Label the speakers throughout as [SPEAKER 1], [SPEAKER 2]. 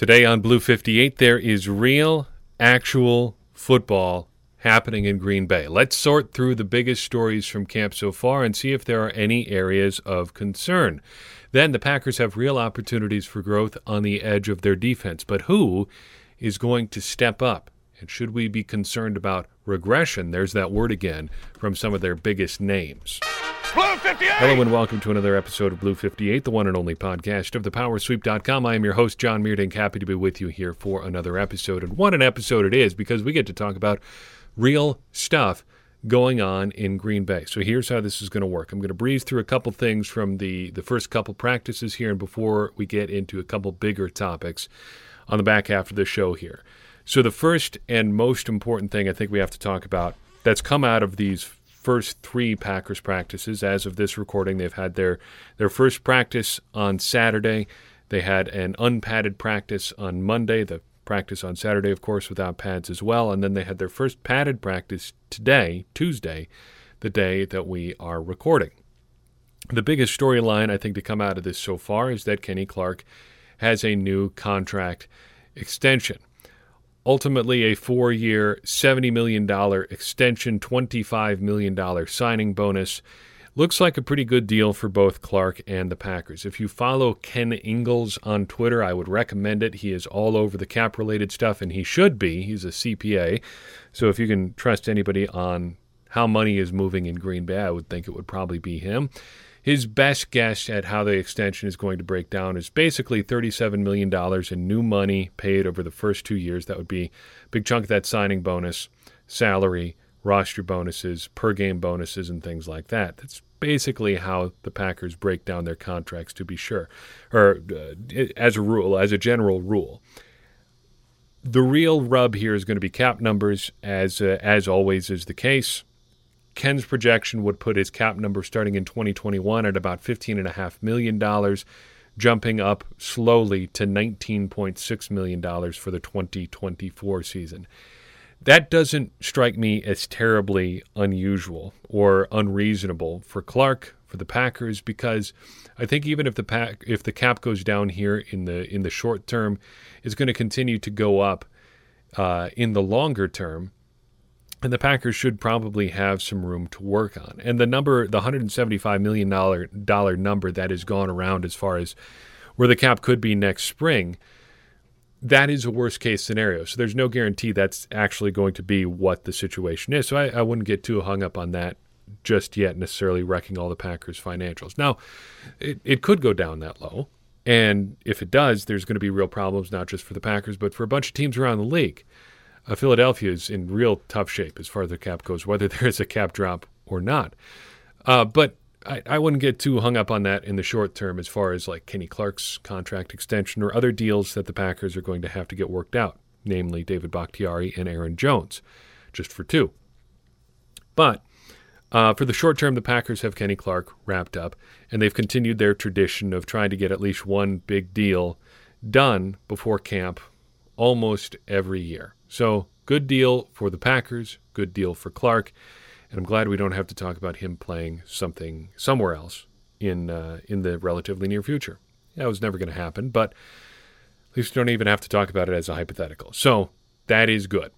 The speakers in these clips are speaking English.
[SPEAKER 1] Today on Blue 58, there is real, actual football happening in Green Bay. Let's sort through the biggest stories from camp so far and see if there are any areas of concern. Then the Packers have real opportunities for growth on the edge of their defense. But who is going to step up? And should we be concerned about regression? There's that word again from some of their biggest names.
[SPEAKER 2] Blue 58!
[SPEAKER 1] Hello and welcome to another episode of Blue 58, the one and only podcast of thepowersweep.com. I am your host, Jon Meerdink. Happy to be with you here for another episode. And what an episode it is because we get to talk about real stuff going on in Green Bay. So here's how this is going to work. I'm going to breeze through a couple things from the, the first couple practices here and before we get into a couple bigger topics on the back half of the show here. So the first and most important thing I think we have to talk about that's come out of these first three Packers practices. As of this recording, they've had their their first practice on Saturday. They had an unpadded practice on Monday. The practice on Saturday, of course, without pads as well. And then they had their first padded practice today, Tuesday, the day that we are recording. The biggest storyline I think to come out of this so far is that Kenny Clark has a new contract extension ultimately a four year, $70 million extension, $25 million signing bonus. Looks like a pretty good deal for both Clark and the Packers. If you follow Ken Ingalls on Twitter, I would recommend it. He is all over the cap related stuff, and he should be. He's a CPA. So if you can trust anybody on how money is moving in Green Bay, I would think it would probably be him. His best guess at how the extension is going to break down is basically $37 million in new money paid over the first two years. That would be a big chunk of that signing bonus, salary, roster bonuses, per game bonuses, and things like that. That's basically how the Packers break down their contracts, to be sure, or uh, as a rule, as a general rule. The real rub here is going to be cap numbers, as uh, as always is the case. Ken's projection would put his cap number starting in 2021 at about $15.5 million, jumping up slowly to $19.6 million for the 2024 season. That doesn't strike me as terribly unusual or unreasonable for Clark, for the Packers, because I think even if the pack, if the cap goes down here in the in the short term, it's going to continue to go up uh, in the longer term and the Packers should probably have some room to work on. And the number, the 175 million dollar number that has gone around as far as where the cap could be next spring, that is a worst case scenario. So there's no guarantee that's actually going to be what the situation is. So I, I wouldn't get too hung up on that just yet, necessarily wrecking all the Packers' financials. Now, it, it could go down that low. And if it does, there's going to be real problems, not just for the Packers, but for a bunch of teams around the league uh, Philadelphia is in real tough shape as far as the cap goes, whether there is a cap drop or not. Uh, but I, I, wouldn't get too hung up on that in the short term as far as like Kenny Clark's contract extension or other deals that the Packers are going to have to get worked out, namely David Bakhtiari and Aaron Jones, just for two. But uh, for the short term, the Packers have Kenny Clark wrapped up, and they've continued their tradition of trying to get at least one big deal done before camp almost every year. So, good deal for the Packers, good deal for Clark, and I'm glad we don't have to talk about him playing something somewhere else in uh, in the relatively near future. That was never going to happen, but at least we don't even have to talk about it as a hypothetical. So, that is good.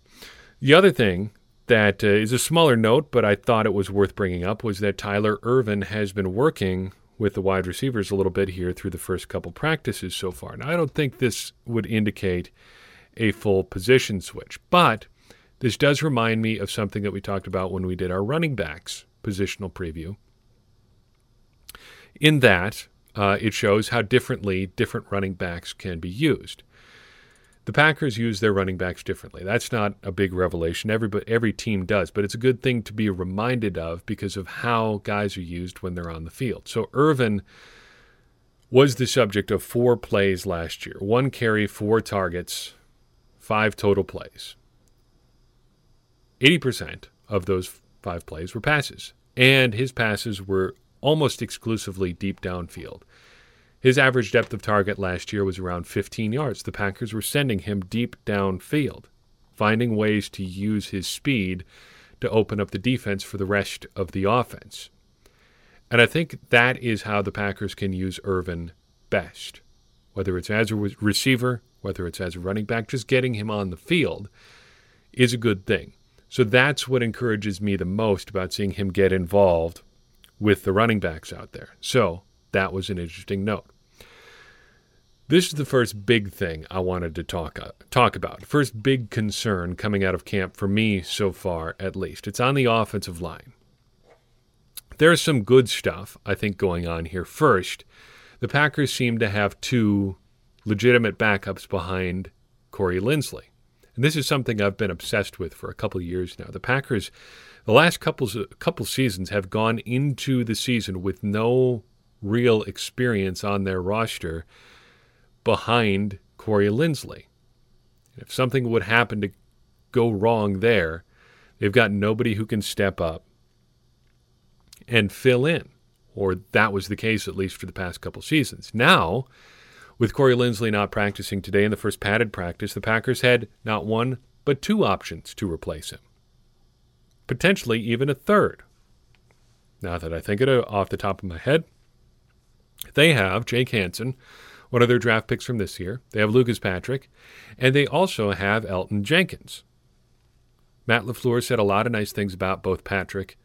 [SPEAKER 1] The other thing that uh, is a smaller note, but I thought it was worth bringing up, was that Tyler Ervin has been working with the wide receivers a little bit here through the first couple practices so far. Now, I don't think this would indicate a full position switch. But this does remind me of something that we talked about when we did our running backs positional preview. In that, uh, it shows how differently different running backs can be used. The Packers use their running backs differently. That's not a big revelation. Every, every team does, but it's a good thing to be reminded of because of how guys are used when they're on the field. So Ervin was the subject of four plays last year one carry, four targets, five total plays. 80% of those five plays were passes, and his passes were almost exclusively deep downfield. His average depth of target last year was around 15 yards. The Packers were sending him deep downfield, finding ways to use his speed to open up the defense for the rest of the offense. And I think that is how the Packers can use Ervin best, whether it's as a receiver whether it's as a running back, just getting him on the field is a good thing. So that's what encourages me the most about seeing him get involved with the running backs out there. So that was an interesting note. This is the first big thing I wanted to talk uh, talk about. First big concern coming out of camp for me so far, at least. It's on the offensive line. There's some good stuff I think going on here. First, the Packers seem to have two legitimate backups behind Corey Linsley. And this is something I've been obsessed with for a couple years now. The Packers, the last couple couple seasons, have gone into the season with no real experience on their roster behind Corey Linsley. If something would happen to go wrong there, they've got nobody who can step up and fill in. Or that was the case, at least for the past couple seasons. Now, with Corey Linsley not practicing today in the first padded practice, the Packers had not one, but two options to replace him. Potentially even a third. Now that I think it uh, off the top of my head, they have Jake Hanson, one of their draft picks from this year. They have Lucas Patrick, and they also have Elgton Jenkins. Matt LaFleur said a lot of nice things about both Patrick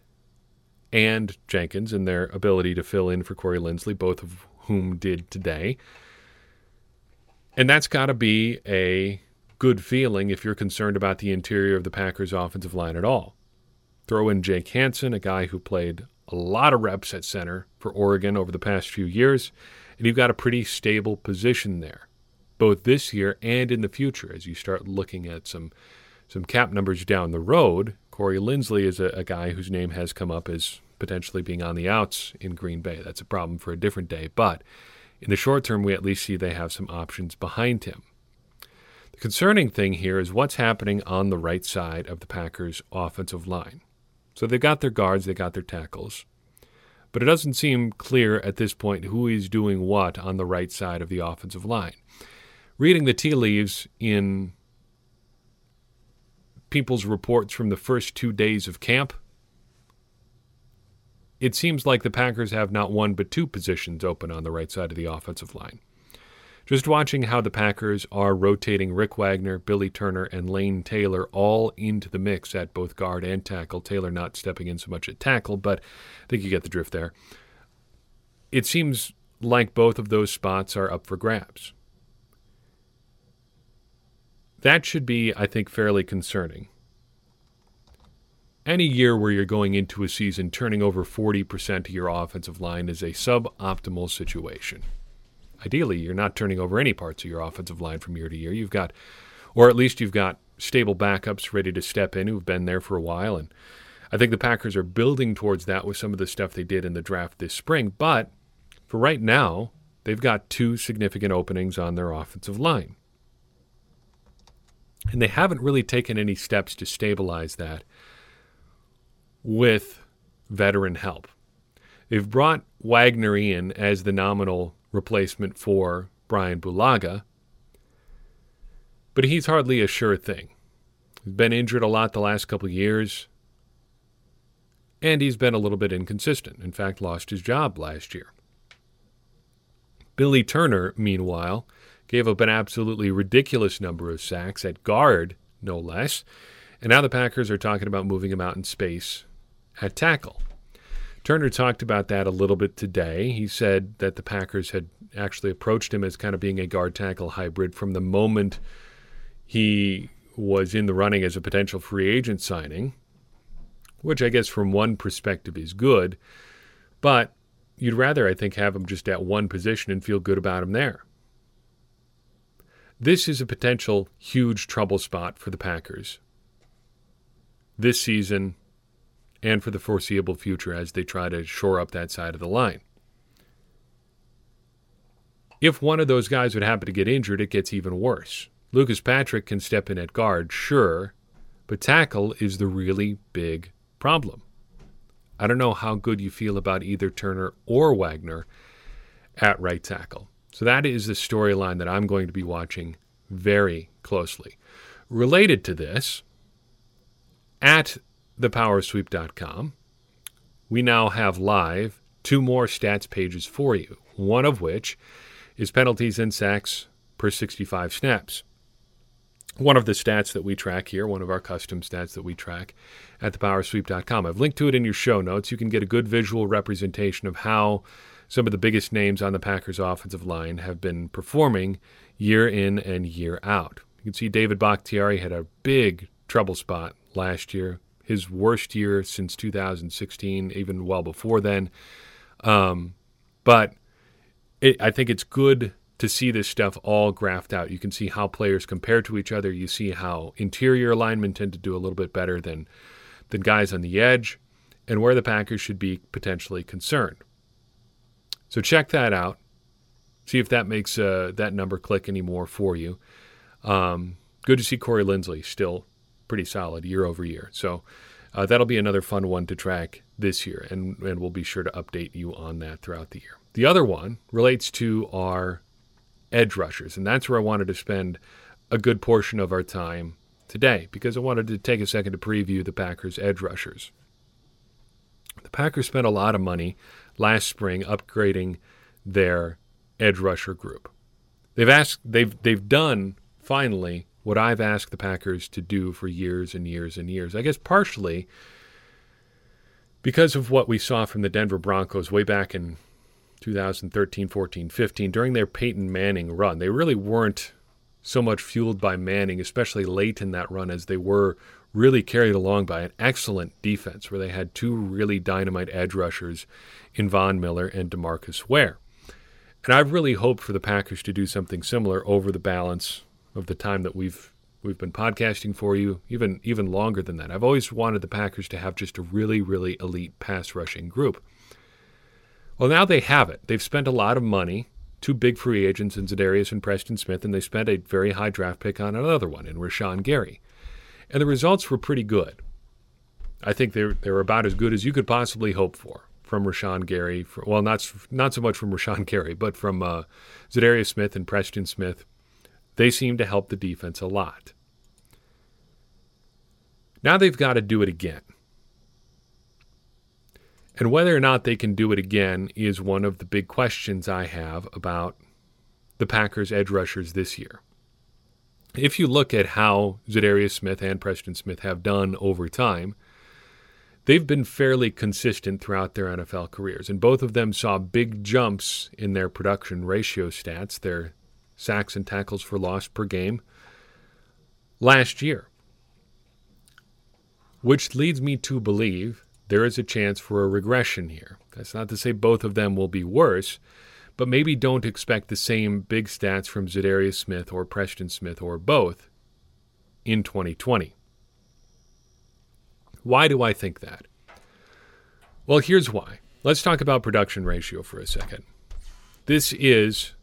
[SPEAKER 1] and Jenkins and their ability to fill in for Corey Linsley, both of whom did today. And that's got to be a good feeling if you're concerned about the interior of the Packers' offensive line at all. Throw in Jake Hanson, a guy who played a lot of reps at center for Oregon over the past few years, and you've got a pretty stable position there, both this year and in the future. As you start looking at some some cap numbers down the road, Corey Linsley is a, a guy whose name has come up as potentially being on the outs in Green Bay. That's a problem for a different day, but in the short term, we at least see they have some options behind him. The concerning thing here is what's happening on the right side of the Packers' offensive line. So they've got their guards, they got their tackles but it doesn't seem clear at this point who is doing what on the right side of the offensive line. Reading the tea leaves in people's reports from the first two days of camp, it seems like the Packers have not one but two positions open on the right side of the offensive line. Just watching how the Packers are rotating Rick Wagner, Billy Turner, and Lane Taylor all into the mix at both guard and tackle. Taylor not stepping in so much at tackle, but I think you get the drift there. It seems like both of those spots are up for grabs. That should be, I think, fairly concerning. Any year where you're going into a season turning over 40% of your offensive line is a suboptimal situation ideally you're not turning over any parts of your offensive line from year to year. You've got, or at least you've got stable backups ready to step in who've been there for a while. And I think the Packers are building towards that with some of the stuff they did in the draft this spring. But for right now, they've got two significant openings on their offensive line. And they haven't really taken any steps to stabilize that with veteran help. They've brought Wagner in as the nominal replacement for Brian Bulaga. But he's hardly a sure thing. He's been injured a lot the last couple years, and he's been a little bit inconsistent. In fact, lost his job last year. Billy Turner, meanwhile, gave up an absolutely ridiculous number of sacks at guard, no less, and now the Packers are talking about moving him out in space at tackle. Turner talked about that a little bit today. He said that the Packers had actually approached him as kind of being a guard tackle hybrid from the moment he was in the running as a potential free agent signing, which I guess from one perspective is good, but you'd rather, I think, have him just at one position and feel good about him there. This is a potential huge trouble spot for the Packers this season and for the foreseeable future as they try to shore up that side of the line. If one of those guys would happen to get injured, it gets even worse. Lucas Patrick can step in at guard, sure, but tackle is the really big problem. I don't know how good you feel about either Turner or Wagner at right tackle. So that is the storyline that I'm going to be watching very closely. Related to this, at thepowersweep.com, we now have live two more stats pages for you, one of which is penalties and sacks per 65 snaps. One of the stats that we track here, one of our custom stats that we track at thepowersweep.com. I've linked to it in your show notes. You can get a good visual representation of how some of the biggest names on the Packers offensive line have been performing year in and year out. You can see David Bakhtiari had a big trouble spot last year, his worst year since 2016, even well before then. Um, but it, I think it's good to see this stuff all graphed out. You can see how players compare to each other. You see how interior alignment tend to do a little bit better than than guys on the edge, and where the Packers should be potentially concerned. So check that out. See if that makes uh, that number click anymore for you. Um, good to see Corey Linsley still pretty solid year over year. So uh, that'll be another fun one to track this year, and, and we'll be sure to update you on that throughout the year. The other one relates to our edge rushers, and that's where I wanted to spend a good portion of our time today because I wanted to take a second to preview the Packers' edge rushers. The Packers spent a lot of money last spring upgrading their edge rusher group. They've asked they've they've done finally what I've asked the Packers to do for years and years and years. I guess partially because of what we saw from the Denver Broncos way back in 2013, 14, 15 during their Peyton Manning run. They really weren't so much fueled by Manning, especially late in that run, as they were really carried along by an excellent defense where they had two really dynamite edge rushers in Von Miller and DeMarcus Ware. And I've really hoped for the Packers to do something similar over the balance of the time that we've we've been podcasting for you, even even longer than that. I've always wanted the Packers to have just a really really elite pass rushing group. Well, now they have it. They've spent a lot of money, two big free agents in Za'Darius and Preston Smith, and they spent a very high draft pick on another one in Rashan Gary. And the results were pretty good. I think they they were about as good as you could possibly hope for from Rashan Gary. For, well, not not so much from Rashan Gary, but from uh, Za'Darius Smith and Preston Smith they seem to help the defense a lot. Now they've got to do it again. And whether or not they can do it again is one of the big questions I have about the Packers' edge rushers this year. If you look at how Za'Darius Smith and Preston Smith have done over time, they've been fairly consistent throughout their NFL careers, and both of them saw big jumps in their production ratio stats, their sacks and tackles for loss per game last year. Which leads me to believe there is a chance for a regression here. That's not to say both of them will be worse, but maybe don't expect the same big stats from Za'Darius Smith or Preston Smith or both in 2020. Why do I think that? Well, here's why. Let's talk about production ratio for a second. This is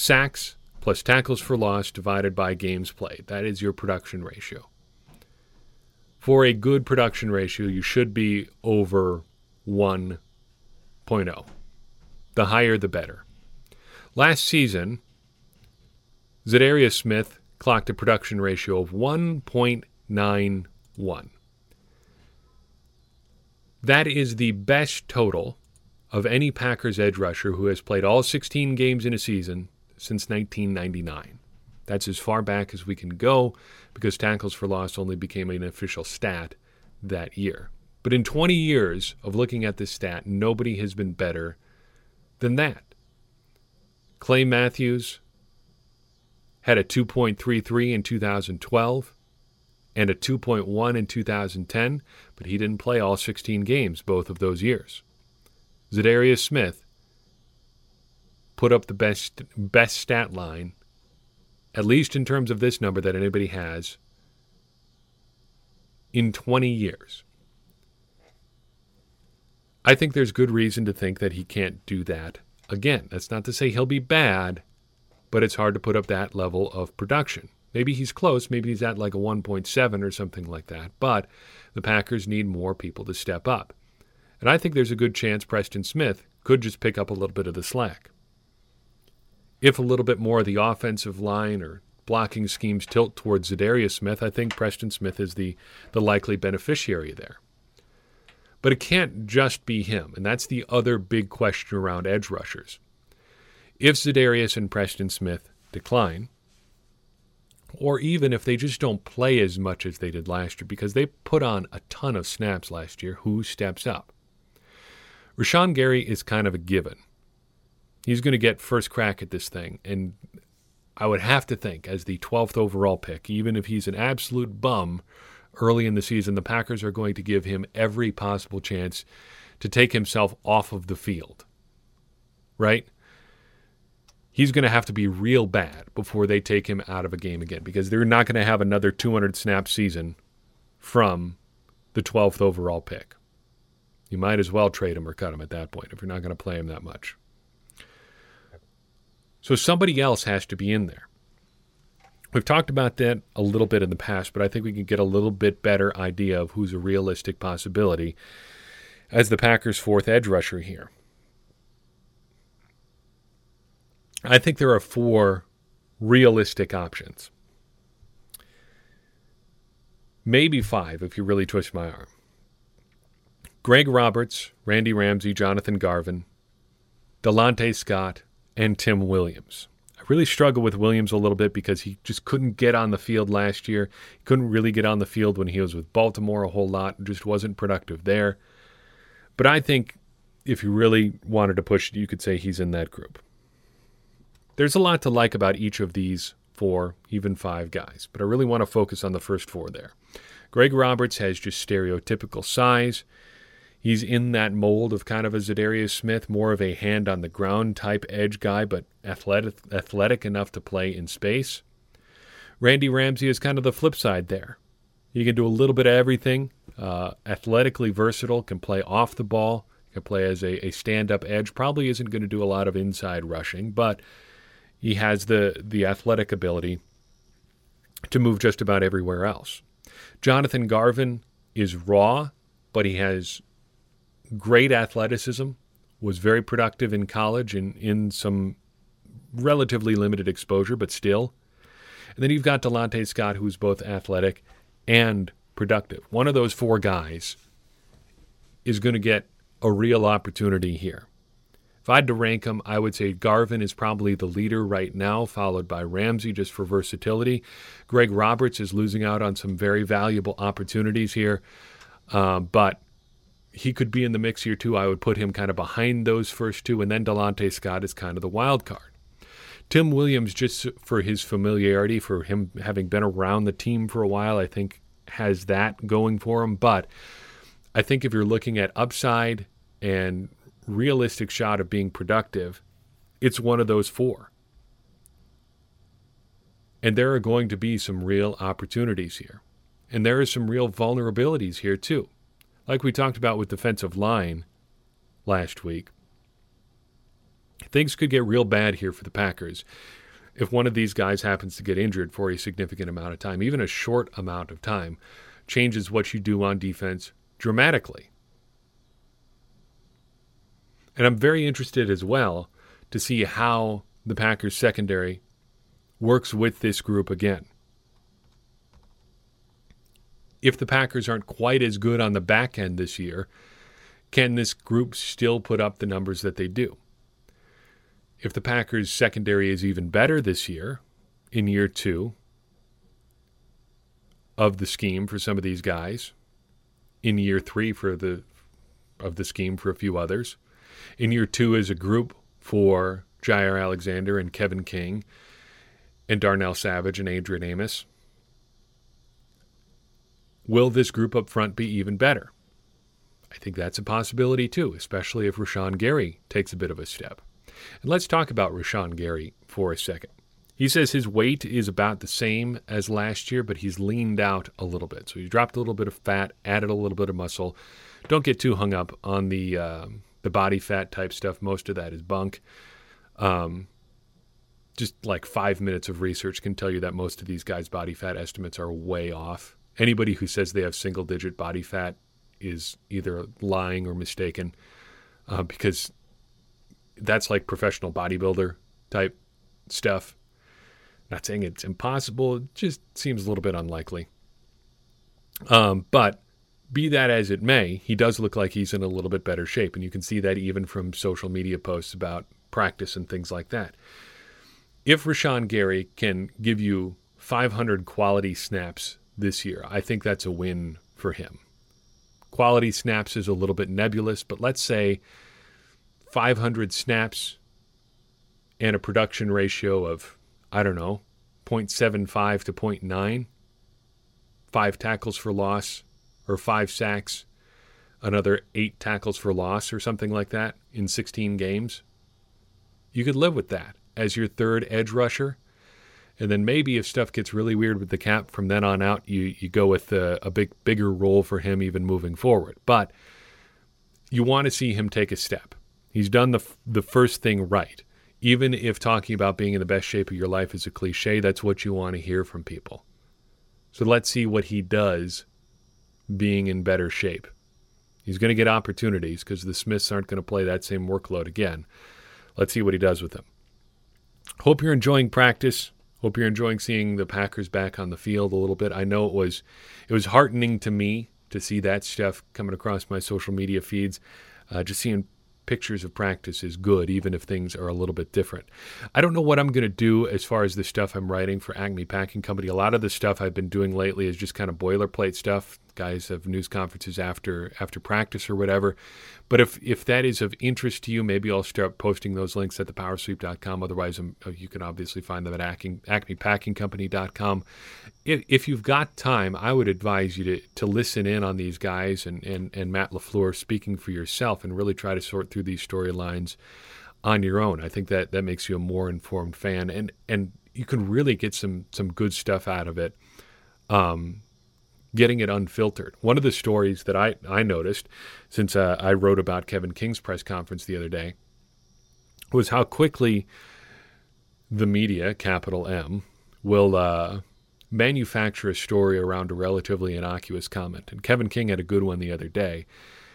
[SPEAKER 1] sacks plus tackles for loss divided by games played. That is your production ratio. For a good production ratio, you should be over 1.0. The higher, the better. Last season, Za'Darius Smith clocked a production ratio of 1.91. That is the best total of any Packers edge rusher who has played all 16 games in a season since 1999. That's as far back as we can go because tackles for loss only became an official stat that year. But in 20 years of looking at this stat, nobody has been better than that. Clay Matthews had a 2.33 in 2012 and a 2.1 in 2010, but he didn't play all 16 games both of those years. Za'Darius Smith put up the best best stat line, at least in terms of this number that anybody has, in 20 years. I think there's good reason to think that he can't do that again. That's not to say he'll be bad, but it's hard to put up that level of production. Maybe he's close, maybe he's at like a 1.7 or something like that, but the Packers need more people to step up. And I think there's a good chance Preston Smith could just pick up a little bit of the slack if a little bit more of the offensive line or blocking schemes tilt towards Za'Darius Smith, I think Preston Smith is the, the likely beneficiary there. But it can't just be him, and that's the other big question around edge rushers. If Za'Darius and Preston Smith decline, or even if they just don't play as much as they did last year because they put on a ton of snaps last year, who steps up? Rashan Gary is kind of a given. He's going to get first crack at this thing. And I would have to think, as the 12th overall pick, even if he's an absolute bum early in the season, the Packers are going to give him every possible chance to take himself off of the field. Right? He's going to have to be real bad before they take him out of a game again because they're not going to have another 200 snap season from the 12th overall pick. You might as well trade him or cut him at that point if you're not going to play him that much. So somebody else has to be in there. We've talked about that a little bit in the past, but I think we can get a little bit better idea of who's a realistic possibility as the Packers' fourth edge rusher here. I think there are four realistic options. Maybe five if you really twist my arm. Greg Roberts, Randy Ramsey, Jonathan Garvin, Delontae Scott, and Tim Williams. I really struggle with Williams a little bit because he just couldn't get on the field last year. He couldn't really get on the field when he was with Baltimore a whole lot just wasn't productive there. But I think if you really wanted to push it, you could say he's in that group. There's a lot to like about each of these four, even five guys, but I really want to focus on the first four there. Greg Roberts has just stereotypical size. He's in that mold of kind of a Za'Darius Smith, more of a hand on the ground type edge guy, but athletic, athletic enough to play in space. Randy Ramsey is kind of the flip side there. He can do a little bit of everything. Uh, athletically versatile, can play off the ball, can play as a, a stand up edge. Probably isn't going to do a lot of inside rushing, but he has the, the athletic ability to move just about everywhere else. Jonathan Garvin is raw, but he has great athleticism, was very productive in college and in some relatively limited exposure, but still. And then you've got Delontae Scott, who's both athletic and productive. One of those four guys is going to get a real opportunity here. If I had to rank them, I would say Garvin is probably the leader right now, followed by Ramsey just for versatility. Greg Roberts is losing out on some very valuable opportunities here, uh, but he could be in the mix here too. I would put him kind of behind those first two, and then Delontae Scott is kind of the wild card. Tim Williams, just for his familiarity, for him having been around the team for a while, I think has that going for him. But I think if you're looking at upside and realistic shot of being productive, it's one of those four. And there are going to be some real opportunities here. And there are some real vulnerabilities here, too like we talked about with defensive line last week, things could get real bad here for the Packers if one of these guys happens to get injured for a significant amount of time. Even a short amount of time changes what you do on defense dramatically. And I'm very interested as well to see how the Packers secondary works with this group again if the Packers aren't quite as good on the back end this year, can this group still put up the numbers that they do? If the Packers' secondary is even better this year, in year two of the scheme for some of these guys, in year three for the of the scheme for a few others, in year two as a group for Jaire Alexander and Kevin King and Darnell Savage and Adrian Amos, Will this group up front be even better? I think that's a possibility too, especially if Rashan Gary takes a bit of a step. And let's talk about Rashan Gary for a second. He says his weight is about the same as last year, but he's leaned out a little bit. So he dropped a little bit of fat, added a little bit of muscle. Don't get too hung up on the uh, the body fat type stuff. Most of that is bunk. Um, just like five minutes of research can tell you that most of these guys' body fat estimates are way off anybody who says they have single digit body fat is either lying or mistaken uh, because that's like professional bodybuilder type stuff. Not saying it's impossible, it just seems a little bit unlikely. Um, but be that as it may, he does look like he's in a little bit better shape. And you can see that even from social media posts about practice and things like that. if Rashan Gary can give you 500 quality snaps this year, I think that's a win for him. Quality snaps is a little bit nebulous, but let's say 500 snaps and a production ratio of, I don't know, 0.75 to 0.9, five tackles for loss or five sacks, another eight tackles for loss or something like that in 16 games. You could live with that as your third edge rusher. And then maybe if stuff gets really weird with the cap from then on out, you, you go with a, a big bigger role for him even moving forward. But you want to see him take a step. He's done the the first thing right. Even if talking about being in the best shape of your life is a cliche, that's what you want to hear from people. So let's see what he does being in better shape. He's going to get opportunities because the Smiths aren't going to play that same workload again. Let's see what he does with them. Hope you're enjoying practice. Hope you're enjoying seeing the Packers back on the field a little bit. I know it was it was heartening to me to see that stuff coming across my social media feeds. Uh, just seeing pictures of practice is good, even if things are a little bit different. I don't know what I'm going to do as far as the stuff I'm writing for Acme Packing Company. A lot of the stuff I've been doing lately is just kind of boilerplate stuff. Guys have news conferences after after practice or whatever. But if if that is of interest to you, maybe I'll start posting those links at thepowersweep.com. Otherwise, um, uh, you can obviously find them at acme, acmepackingcompany.com. If, if you've got time, I would advise you to, to listen in on these guys and, and, and Matt LaFleur speaking for yourself and really try to sort through these storylines on your own. I think that, that makes you a more informed fan and, and you can really get some, some good stuff out of it. Um, getting it unfiltered. One of the stories that I, I noticed since uh, I wrote about Kevin King's press conference the other day was how quickly the media, capital M, will uh, manufacture a story around a relatively innocuous comment. And Kevin King had a good one the other day.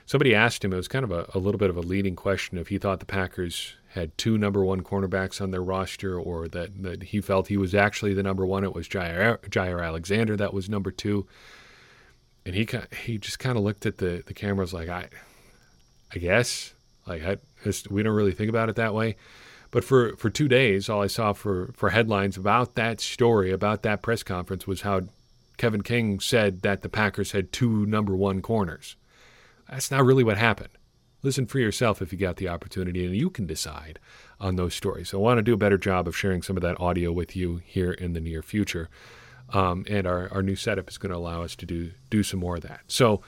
[SPEAKER 1] Somebody asked him, it was kind of a, a little bit of a leading question, if he thought the Packers had two number one cornerbacks on their roster or that, that he felt he was actually the number one. It was Jair, Jaire Alexander that was number two and he he just kind of looked at the the cameras like I, I guess like I just, we don't really think about it that way. But for, for two days, all I saw for, for headlines about that story, about that press conference, was how Kevin King said that the Packers had two number one corners. That's not really what happened. Listen for yourself if you got the opportunity, and you can decide on those stories. I want to do a better job of sharing some of that audio with you here in the near future. Um, and our, our new setup is going to allow us to do do some more of that. So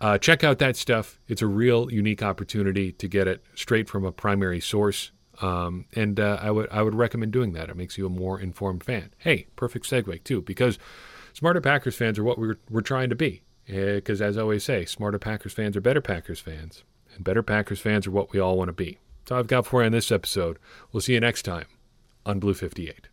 [SPEAKER 1] uh, check out that stuff. It's a real unique opportunity to get it straight from a primary source. Um, and uh, I would I would recommend doing that. It makes you a more informed fan. Hey, perfect segue too, because smarter Packers fans are what we're we're trying to be. Because as I always say, smarter Packers fans are better Packers fans, and better Packers fans are what we all want to be. So I've got for you on this episode. We'll see you next time on Blue 58.